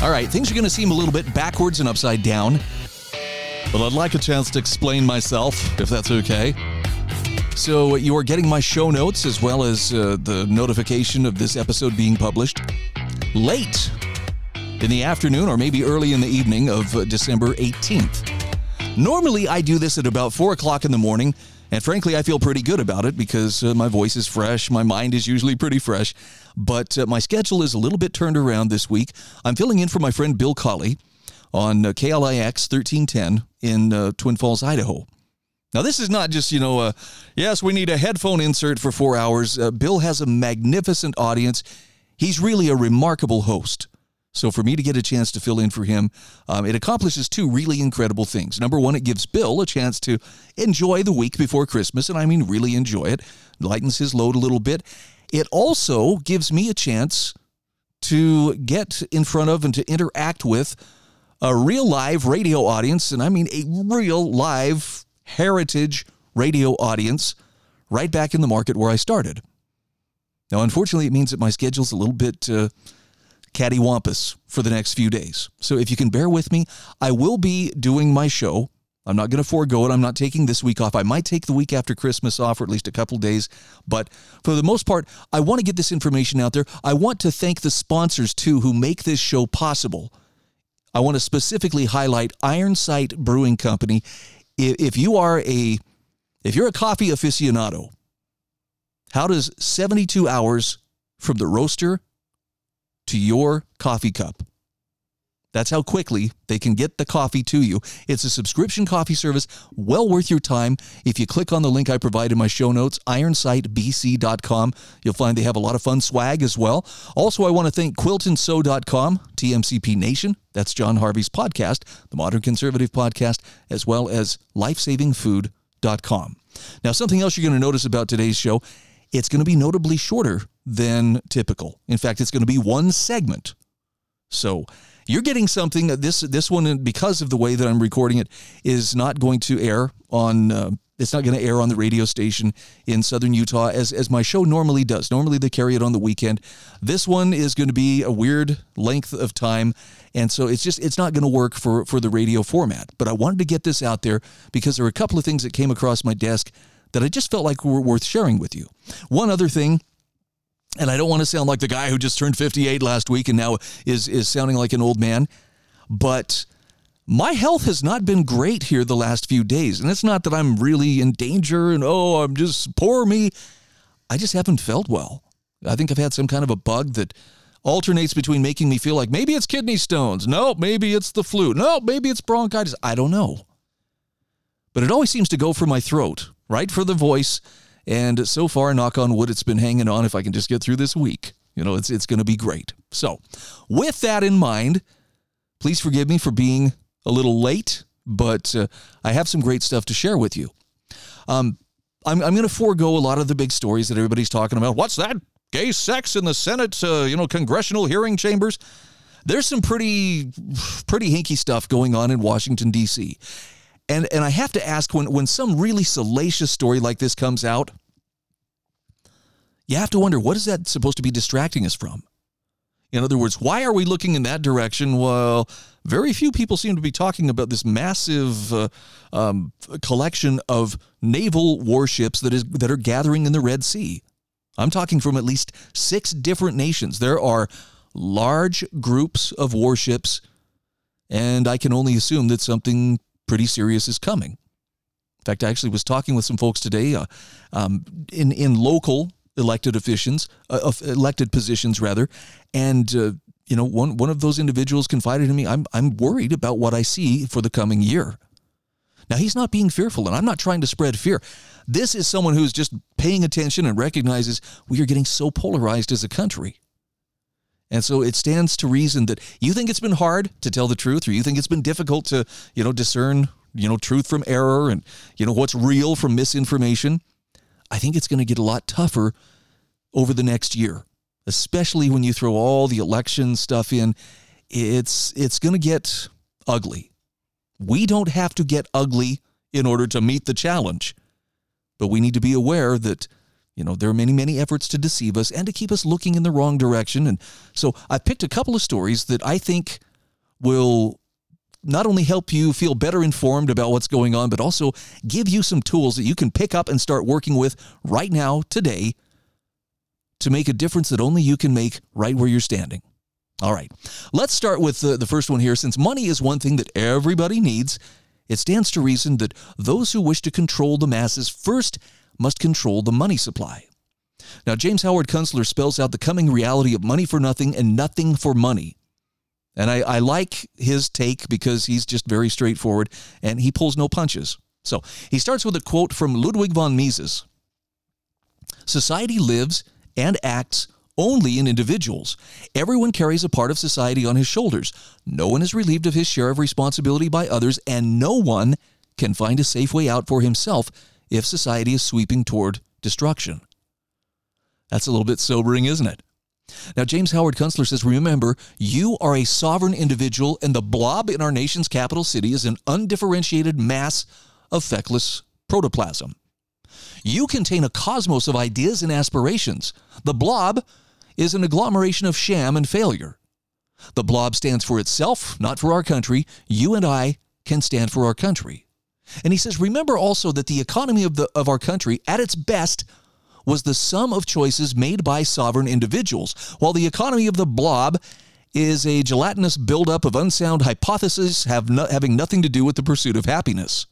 All right, things are going to seem a little bit backwards and upside down, but I'd like a chance to explain myself, if that's okay. So, you are getting my show notes as well as uh, the notification of this episode being published late in the afternoon or maybe early in the evening of uh, December 18th. Normally, I do this at about 4 o'clock in the morning, and frankly, I feel pretty good about it because uh, my voice is fresh, my mind is usually pretty fresh, but uh, my schedule is a little bit turned around this week. I'm filling in for my friend Bill Colley on uh, KLIX 1310 in uh, Twin Falls, Idaho. Now, this is not just, you know, uh, yes, we need a headphone insert for four hours. Uh, Bill has a magnificent audience. He's really a remarkable host. So, for me to get a chance to fill in for him, um, it accomplishes two really incredible things. Number one, it gives Bill a chance to enjoy the week before Christmas, and I mean really enjoy it, lightens his load a little bit. It also gives me a chance to get in front of and to interact with a real live radio audience, and I mean a real live heritage radio audience right back in the market where I started. Now, unfortunately, it means that my schedule's a little bit uh, cattywampus for the next few days. So if you can bear with me, I will be doing my show. I'm not going to forego it. I'm not taking this week off. I might take the week after Christmas off, or at least a couple days. But for the most part, I want to get this information out there. I want to thank the sponsors, too, who make this show possible. I want to specifically highlight Iron Sight Brewing Company if you are a if you're a coffee aficionado, how does 72 hours from the roaster to your coffee cup? That's how quickly they can get the coffee to you. It's a subscription coffee service, well worth your time. If you click on the link I provide in my show notes, ironsightbc.com, you'll find they have a lot of fun swag as well. Also, I want to thank quiltandsew.com, TMCP Nation, that's John Harvey's podcast, the Modern Conservative Podcast, as well as lifesavingfood.com. Now, something else you're going to notice about today's show, it's going to be notably shorter than typical. In fact, it's going to be one segment. So, you're getting something this this one because of the way that I'm recording it is not going to air on uh, it's not going to air on the radio station in southern Utah as as my show normally does. Normally they carry it on the weekend. This one is going to be a weird length of time and so it's just it's not going to work for for the radio format. But I wanted to get this out there because there were a couple of things that came across my desk that I just felt like were worth sharing with you. One other thing and I don't want to sound like the guy who just turned 58 last week and now is is sounding like an old man, but my health has not been great here the last few days. And it's not that I'm really in danger and oh, I'm just poor me. I just haven't felt well. I think I've had some kind of a bug that alternates between making me feel like maybe it's kidney stones. No, maybe it's the flu. No, maybe it's bronchitis. I don't know. But it always seems to go for my throat, right for the voice and so far, knock on wood, it's been hanging on. If I can just get through this week, you know, it's, it's going to be great. So, with that in mind, please forgive me for being a little late, but uh, I have some great stuff to share with you. Um, I'm, I'm going to forego a lot of the big stories that everybody's talking about. What's that? Gay sex in the Senate, uh, you know, congressional hearing chambers. There's some pretty, pretty hinky stuff going on in Washington, D.C. And and I have to ask when when some really salacious story like this comes out, you have to wonder what is that supposed to be distracting us from? In other words, why are we looking in that direction? Well, very few people seem to be talking about this massive uh, um, collection of naval warships that is that are gathering in the Red Sea. I'm talking from at least six different nations. There are large groups of warships, and I can only assume that something pretty serious is coming. In fact, I actually was talking with some folks today uh, um, in in local elected officials, uh, elected positions rather, and uh, you know one one of those individuals confided in me, I'm I'm worried about what I see for the coming year. Now he's not being fearful, and I'm not trying to spread fear. This is someone who's just paying attention and recognizes we are getting so polarized as a country. And so it stands to reason that you think it's been hard to tell the truth, or you think it's been difficult to, you know, discern, you know, truth from error and, you know, what's real from misinformation. I think it's going to get a lot tougher over the next year, especially when you throw all the election stuff in. It's it's going to get ugly. We don't have to get ugly in order to meet the challenge. But we need to be aware that you know, there are many, many efforts to deceive us and to keep us looking in the wrong direction. And so I picked a couple of stories that I think will not only help you feel better informed about what's going on, but also give you some tools that you can pick up and start working with right now, today, to make a difference that only you can make right where you're standing. All right, let's start with the, the first one here. Since money is one thing that everybody needs, it stands to reason that those who wish to control the masses first must control the money supply. Now, James Howard Kunstler spells out the coming reality of money for nothing and nothing for money. And I, I, like his take because he's just very straightforward and he pulls no punches. So he starts with a quote from Ludwig von Mises Society lives and acts only in individuals. Everyone carries a part of society on his shoulders. No one is relieved of his share of responsibility by others, and no one can find a safe way out for himself if society is sweeping toward destruction. That's a little bit sobering, isn't it? Now, James Howard Kunstler says, Remember, you are a sovereign individual, and the blob in our nation's capital city is an undifferentiated mass of feckless protoplasm. You contain a cosmos of ideas and aspirations. The blob is an agglomeration of sham and failure. The blob stands for itself, not for our country. You and I can stand for our country. And he says, remember also that the economy of, the, of our country, at its best, was the sum of choices made by sovereign individuals, while the economy of the blob is a gelatinous buildup of unsound hypotheses no, having nothing to do with the pursuit of happiness.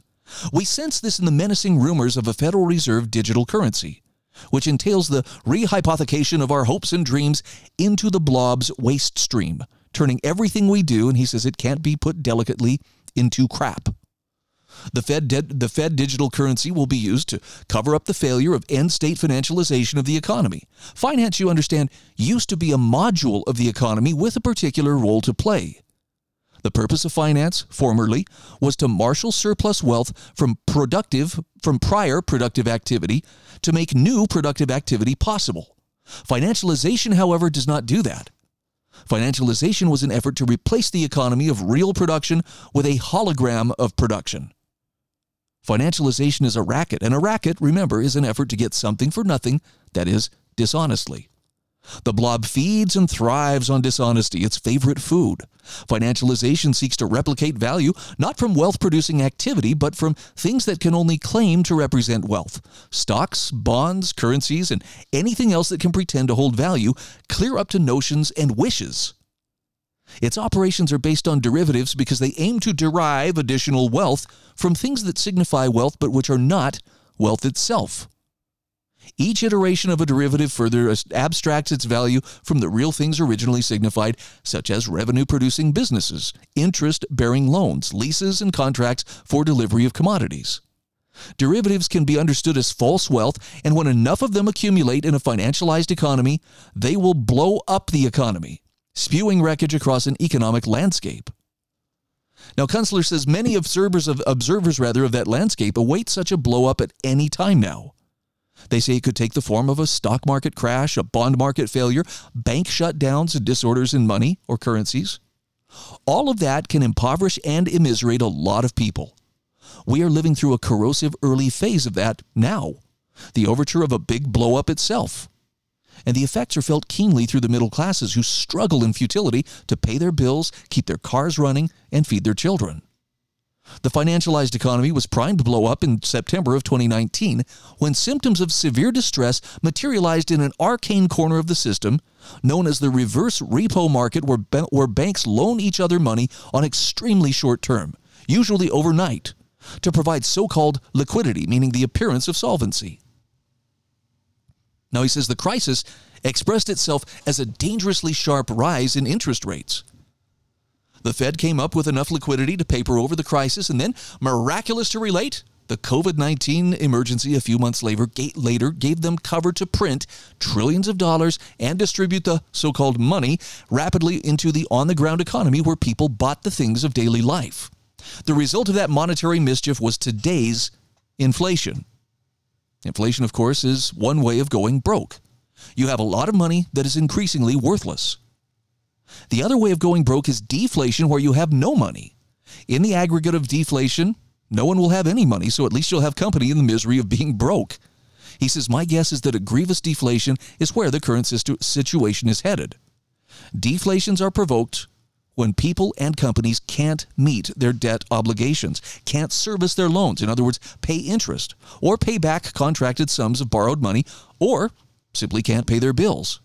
We sense this in the menacing rumors of a Federal Reserve digital currency, which entails the rehypothecation of our hopes and dreams into the blob's waste stream, turning everything we do, and he says it can't be put delicately, into crap. The Fed, de- the Fed digital currency will be used to cover up the failure of end state financialization of the economy. Finance, you understand, used to be a module of the economy with a particular role to play. The purpose of finance, formerly, was to marshal surplus wealth from productive from prior productive activity to make new productive activity possible. Financialization, however, does not do that. Financialization was an effort to replace the economy of real production with a hologram of production. Financialization is a racket, and a racket, remember, is an effort to get something for nothing, that is, dishonestly. The blob feeds and thrives on dishonesty, its favorite food. Financialization seeks to replicate value not from wealth producing activity, but from things that can only claim to represent wealth stocks, bonds, currencies, and anything else that can pretend to hold value, clear up to notions and wishes. Its operations are based on derivatives because they aim to derive additional wealth from things that signify wealth but which are not wealth itself. Each iteration of a derivative further abstracts its value from the real things originally signified, such as revenue producing businesses, interest bearing loans, leases, and contracts for delivery of commodities. Derivatives can be understood as false wealth, and when enough of them accumulate in a financialized economy, they will blow up the economy spewing wreckage across an economic landscape. Now, Kunstler says many observers of observers rather of that landscape await such a blowup at any time now. They say it could take the form of a stock market crash, a bond market failure, bank shutdowns, and disorders in money or currencies. All of that can impoverish and immiserate a lot of people. We are living through a corrosive early phase of that now, the overture of a big blowup itself and the effects are felt keenly through the middle classes who struggle in futility to pay their bills, keep their cars running, and feed their children. The financialized economy was primed to blow up in September of 2019 when symptoms of severe distress materialized in an arcane corner of the system known as the reverse repo market, where, where banks loan each other money on extremely short term, usually overnight, to provide so called liquidity, meaning the appearance of solvency. Now, he says the crisis expressed itself as a dangerously sharp rise in interest rates. The Fed came up with enough liquidity to paper over the crisis, and then, miraculous to relate, the COVID 19 emergency a few months later, later gave them cover to print trillions of dollars and distribute the so called money rapidly into the on the ground economy where people bought the things of daily life. The result of that monetary mischief was today's inflation. Inflation, of course, is one way of going broke. You have a lot of money that is increasingly worthless. The other way of going broke is deflation, where you have no money. In the aggregate of deflation, no one will have any money, so at least you'll have company in the misery of being broke. He says, My guess is that a grievous deflation is where the current situation is headed. Deflations are provoked when people and companies can't meet their debt obligations, can't service their loans, in other words, pay interest, or pay back contracted sums of borrowed money, or simply can't pay their bills.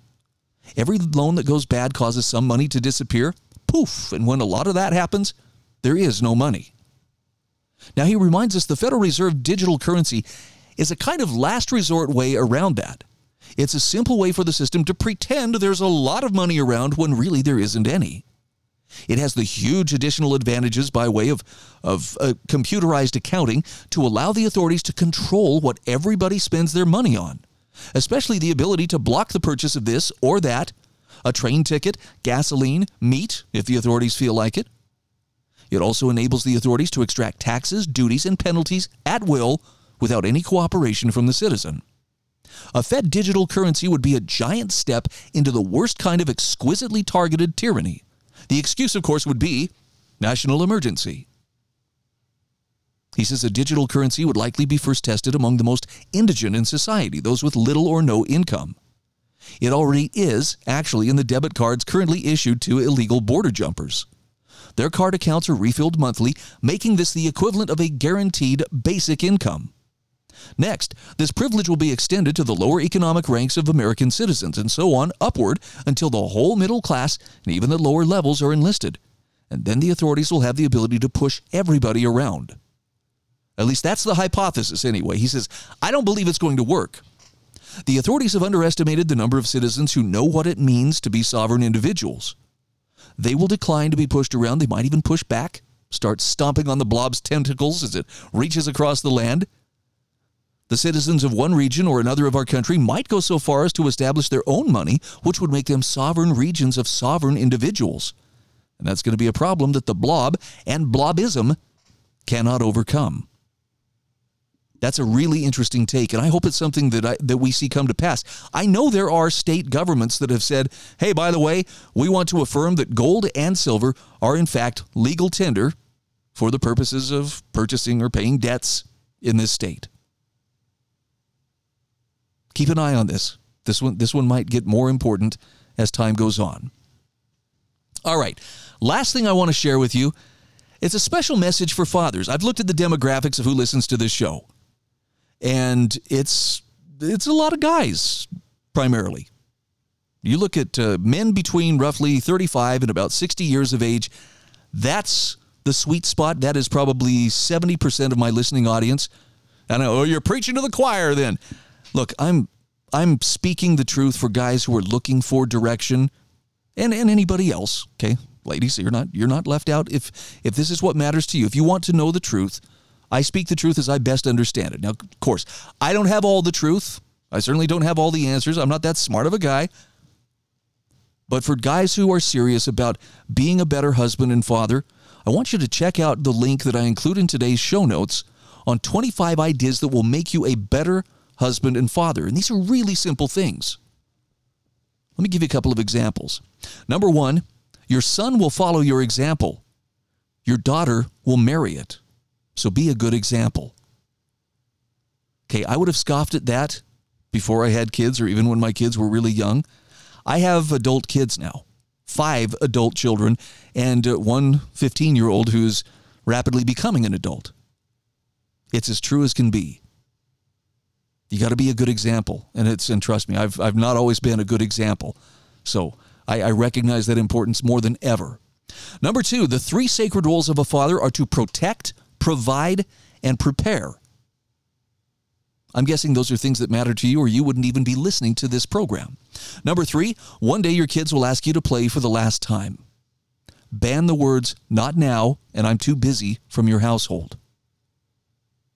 Every loan that goes bad causes some money to disappear. Poof. And when a lot of that happens, there is no money. Now, he reminds us the Federal Reserve digital currency is a kind of last resort way around that. It's a simple way for the system to pretend there's a lot of money around when really there isn't any. It has the huge additional advantages by way of, of uh, computerized accounting to allow the authorities to control what everybody spends their money on, especially the ability to block the purchase of this or that, a train ticket, gasoline, meat, if the authorities feel like it. It also enables the authorities to extract taxes, duties, and penalties at will without any cooperation from the citizen. A Fed digital currency would be a giant step into the worst kind of exquisitely targeted tyranny. The excuse, of course, would be national emergency. He says a digital currency would likely be first tested among the most indigent in society, those with little or no income. It already is, actually, in the debit cards currently issued to illegal border jumpers. Their card accounts are refilled monthly, making this the equivalent of a guaranteed basic income. Next, this privilege will be extended to the lower economic ranks of American citizens and so on upward until the whole middle class and even the lower levels are enlisted. And then the authorities will have the ability to push everybody around. At least that's the hypothesis, anyway. He says, I don't believe it's going to work. The authorities have underestimated the number of citizens who know what it means to be sovereign individuals. They will decline to be pushed around. They might even push back, start stomping on the blob's tentacles as it reaches across the land. The citizens of one region or another of our country might go so far as to establish their own money, which would make them sovereign regions of sovereign individuals. And that's going to be a problem that the blob and blobism cannot overcome. That's a really interesting take, and I hope it's something that I, that we see come to pass. I know there are state governments that have said, "Hey, by the way, we want to affirm that gold and silver are in fact legal tender for the purposes of purchasing or paying debts in this state." Keep an eye on this. This one this one might get more important as time goes on. All right. Last thing I want to share with you it's a special message for fathers. I've looked at the demographics of who listens to this show and it's it's a lot of guys primarily. You look at uh, men between roughly 35 and about 60 years of age. That's the sweet spot. That is probably 70% of my listening audience. And oh, you're preaching to the choir then. Look, I'm I'm speaking the truth for guys who are looking for direction and, and anybody else, okay? Ladies, you're not you're not left out if if this is what matters to you. If you want to know the truth, I speak the truth as I best understand it. Now, of course, I don't have all the truth. I certainly don't have all the answers. I'm not that smart of a guy. But for guys who are serious about being a better husband and father, I want you to check out the link that I include in today's show notes on 25 ideas that will make you a better husband and father. And these are really simple things. Let me give you a couple of examples. Number one, your son will follow your example, your daughter will marry it. So be a good example. Okay, I would have scoffed at that before I had kids or even when my kids were really young. I have adult kids now, five adult children, and uh, one 15 year old who's rapidly becoming an adult. It's as true as can be. You got to be a good example. And it's, and trust me, I've, I've not always been a good example. So I, I recognize that importance more than ever. Number two, the three sacred roles of a father are to protect, provide, and prepare. I'm guessing those are things that matter to you, or you wouldn't even be listening to this program. Number three, one day your kids will ask you to play for the last time. Ban the words, not now, and I'm too busy from your household.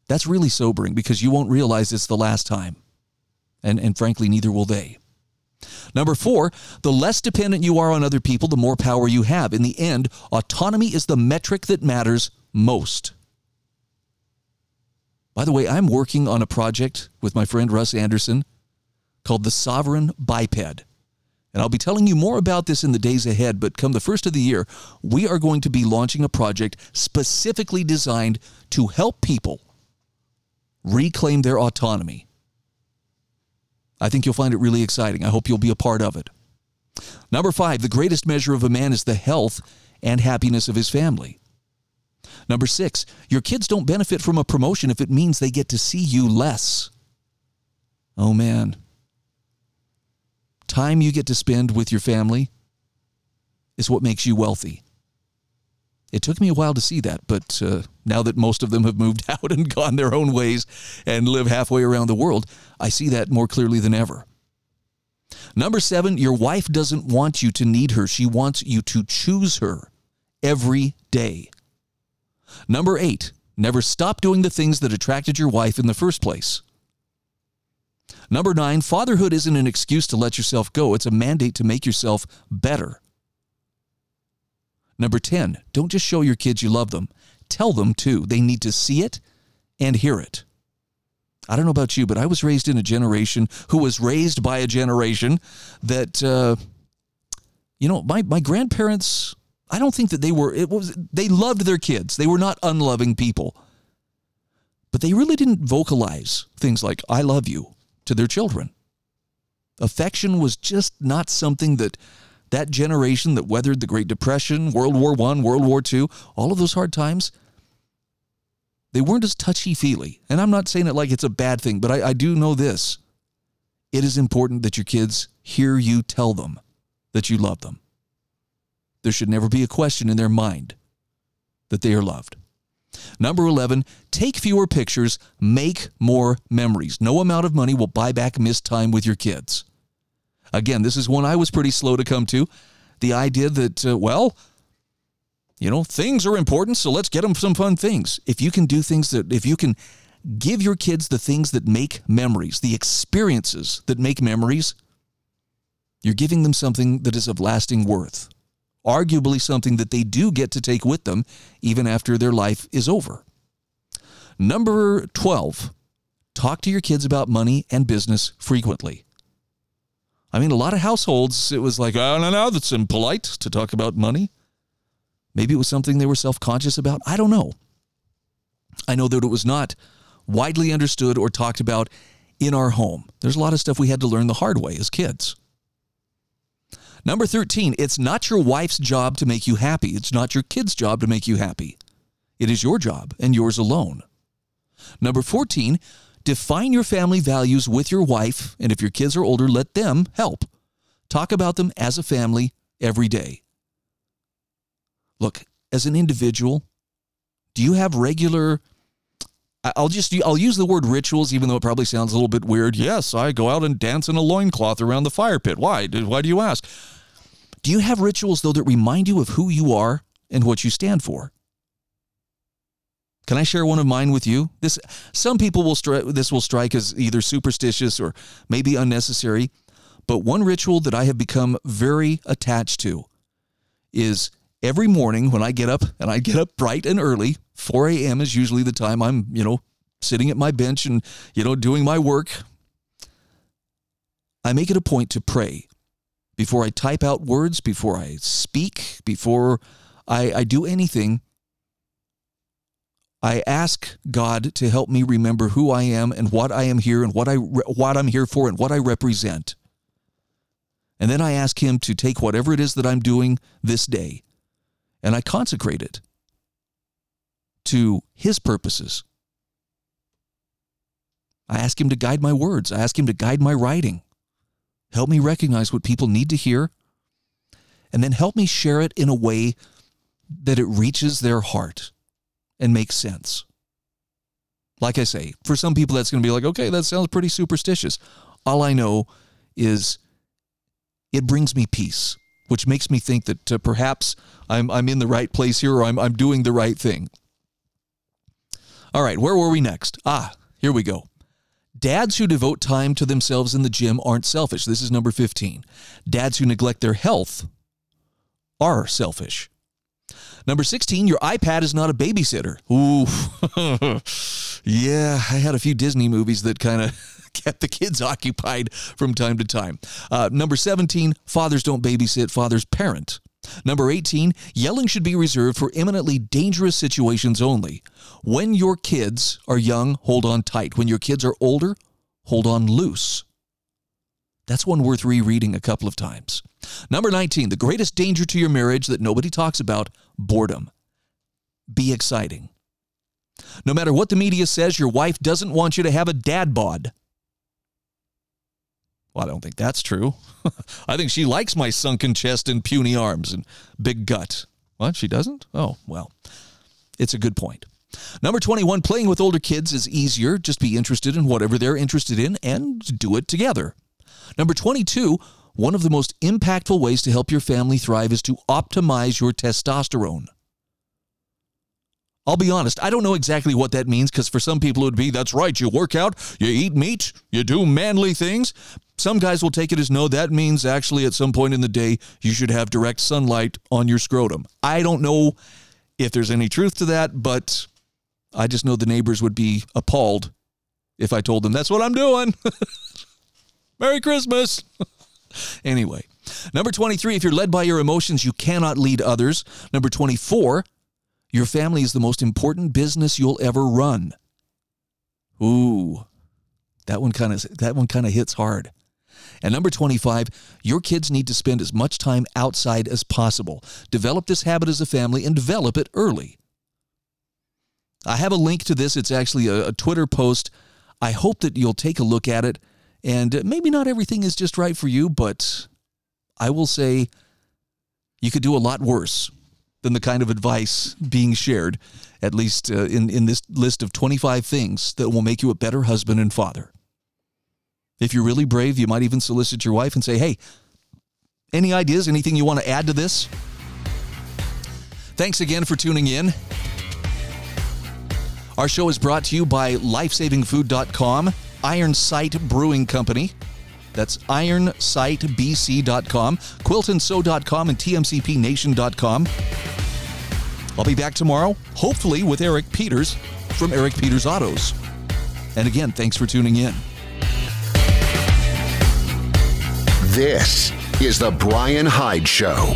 That's really sobering because you won't realize it's the last time. And, and frankly, neither will they. Number four, the less dependent you are on other people, the more power you have. In the end, autonomy is the metric that matters most. By the way, I'm working on a project with my friend Russ Anderson called the Sovereign Biped. And I'll be telling you more about this in the days ahead, but come the first of the year, we are going to be launching a project specifically designed to help people reclaim their autonomy. I think you'll find it really exciting. I hope you'll be a part of it. Number five, the greatest measure of a man is the health and happiness of his family. Number six, your kids don't benefit from a promotion if it means they get to see you less. Oh man, time you get to spend with your family is what makes you wealthy. It took me a while to see that, but uh, now that most of them have moved out and gone their own ways and live halfway around the world, I see that more clearly than ever. Number seven, your wife doesn't want you to need her. She wants you to choose her every day. Number eight, never stop doing the things that attracted your wife in the first place. Number nine, fatherhood isn't an excuse to let yourself go, it's a mandate to make yourself better. Number 10, don't just show your kids you love them, tell them too. They need to see it and hear it. I don't know about you, but I was raised in a generation who was raised by a generation that, uh, you know, my, my grandparents, I don't think that they were, it was, they loved their kids. They were not unloving people. But they really didn't vocalize things like, I love you to their children. Affection was just not something that that generation that weathered the Great Depression, World War I, World War II, all of those hard times, they weren't as touchy feely. And I'm not saying it like it's a bad thing, but I, I do know this. It is important that your kids hear you tell them that you love them. There should never be a question in their mind that they are loved. Number 11, take fewer pictures, make more memories. No amount of money will buy back missed time with your kids. Again, this is one I was pretty slow to come to. The idea that, uh, well, you know, things are important, so let's get them some fun things. If you can do things that, if you can give your kids the things that make memories, the experiences that make memories, you're giving them something that is of lasting worth. Arguably, something that they do get to take with them even after their life is over. Number 12, talk to your kids about money and business frequently. I mean, a lot of households, it was like, oh, no, no, that's impolite to talk about money. Maybe it was something they were self conscious about. I don't know. I know that it was not widely understood or talked about in our home. There's a lot of stuff we had to learn the hard way as kids. Number 13, it's not your wife's job to make you happy. It's not your kid's job to make you happy. It is your job and yours alone. Number 14, Define your family values with your wife, and if your kids are older, let them help. Talk about them as a family every day. Look, as an individual, do you have regular I'll just I'll use the word rituals even though it probably sounds a little bit weird. Yes, I go out and dance in a loincloth around the fire pit. Why? Why do you ask? Do you have rituals though that remind you of who you are and what you stand for? Can I share one of mine with you? This some people will stri- this will strike as either superstitious or maybe unnecessary, but one ritual that I have become very attached to is every morning when I get up and I get up bright and early, 4 a.m. is usually the time I'm, you know, sitting at my bench and, you know, doing my work. I make it a point to pray before I type out words, before I speak, before I, I do anything. I ask God to help me remember who I am and what I am here and what I what I'm here for and what I represent. And then I ask him to take whatever it is that I'm doing this day and I consecrate it to his purposes. I ask him to guide my words. I ask him to guide my writing. Help me recognize what people need to hear and then help me share it in a way that it reaches their heart and makes sense. Like I say, for some people, that's going to be like, okay, that sounds pretty superstitious. All I know is it brings me peace, which makes me think that uh, perhaps I'm, I'm in the right place here or I'm, I'm doing the right thing. All right, where were we next? Ah, here we go. Dads who devote time to themselves in the gym aren't selfish. This is number 15. Dads who neglect their health are selfish. Number 16, your iPad is not a babysitter. Ooh. yeah, I had a few Disney movies that kind of kept the kids occupied from time to time. Uh, number 17, fathers don't babysit, fathers parent. Number 18, yelling should be reserved for imminently dangerous situations only. When your kids are young, hold on tight. When your kids are older, hold on loose. That's one worth rereading a couple of times. Number 19, the greatest danger to your marriage that nobody talks about boredom. Be exciting. No matter what the media says, your wife doesn't want you to have a dad bod. Well, I don't think that's true. I think she likes my sunken chest and puny arms and big gut. What? She doesn't? Oh, well, it's a good point. Number 21, playing with older kids is easier. Just be interested in whatever they're interested in and do it together. Number 22, one of the most impactful ways to help your family thrive is to optimize your testosterone. I'll be honest, I don't know exactly what that means because for some people it would be that's right, you work out, you eat meat, you do manly things. Some guys will take it as no, that means actually at some point in the day you should have direct sunlight on your scrotum. I don't know if there's any truth to that, but I just know the neighbors would be appalled if I told them that's what I'm doing. Merry Christmas. anyway, number 23, if you're led by your emotions, you cannot lead others. Number 24, your family is the most important business you'll ever run. Ooh, that one kind of that one kind of hits hard. And number 25, your kids need to spend as much time outside as possible. Develop this habit as a family and develop it early. I have a link to this. It's actually a, a Twitter post. I hope that you'll take a look at it. And maybe not everything is just right for you, but I will say you could do a lot worse than the kind of advice being shared, at least uh, in, in this list of 25 things that will make you a better husband and father. If you're really brave, you might even solicit your wife and say, hey, any ideas, anything you want to add to this? Thanks again for tuning in. Our show is brought to you by lifesavingfood.com, Iron Sight Brewing Company. That's ironsightbc.com, quiltandsew.com, and tmcpnation.com. I'll be back tomorrow, hopefully with Eric Peters from Eric Peters Autos. And again, thanks for tuning in. This is The Bryan Hyde Show.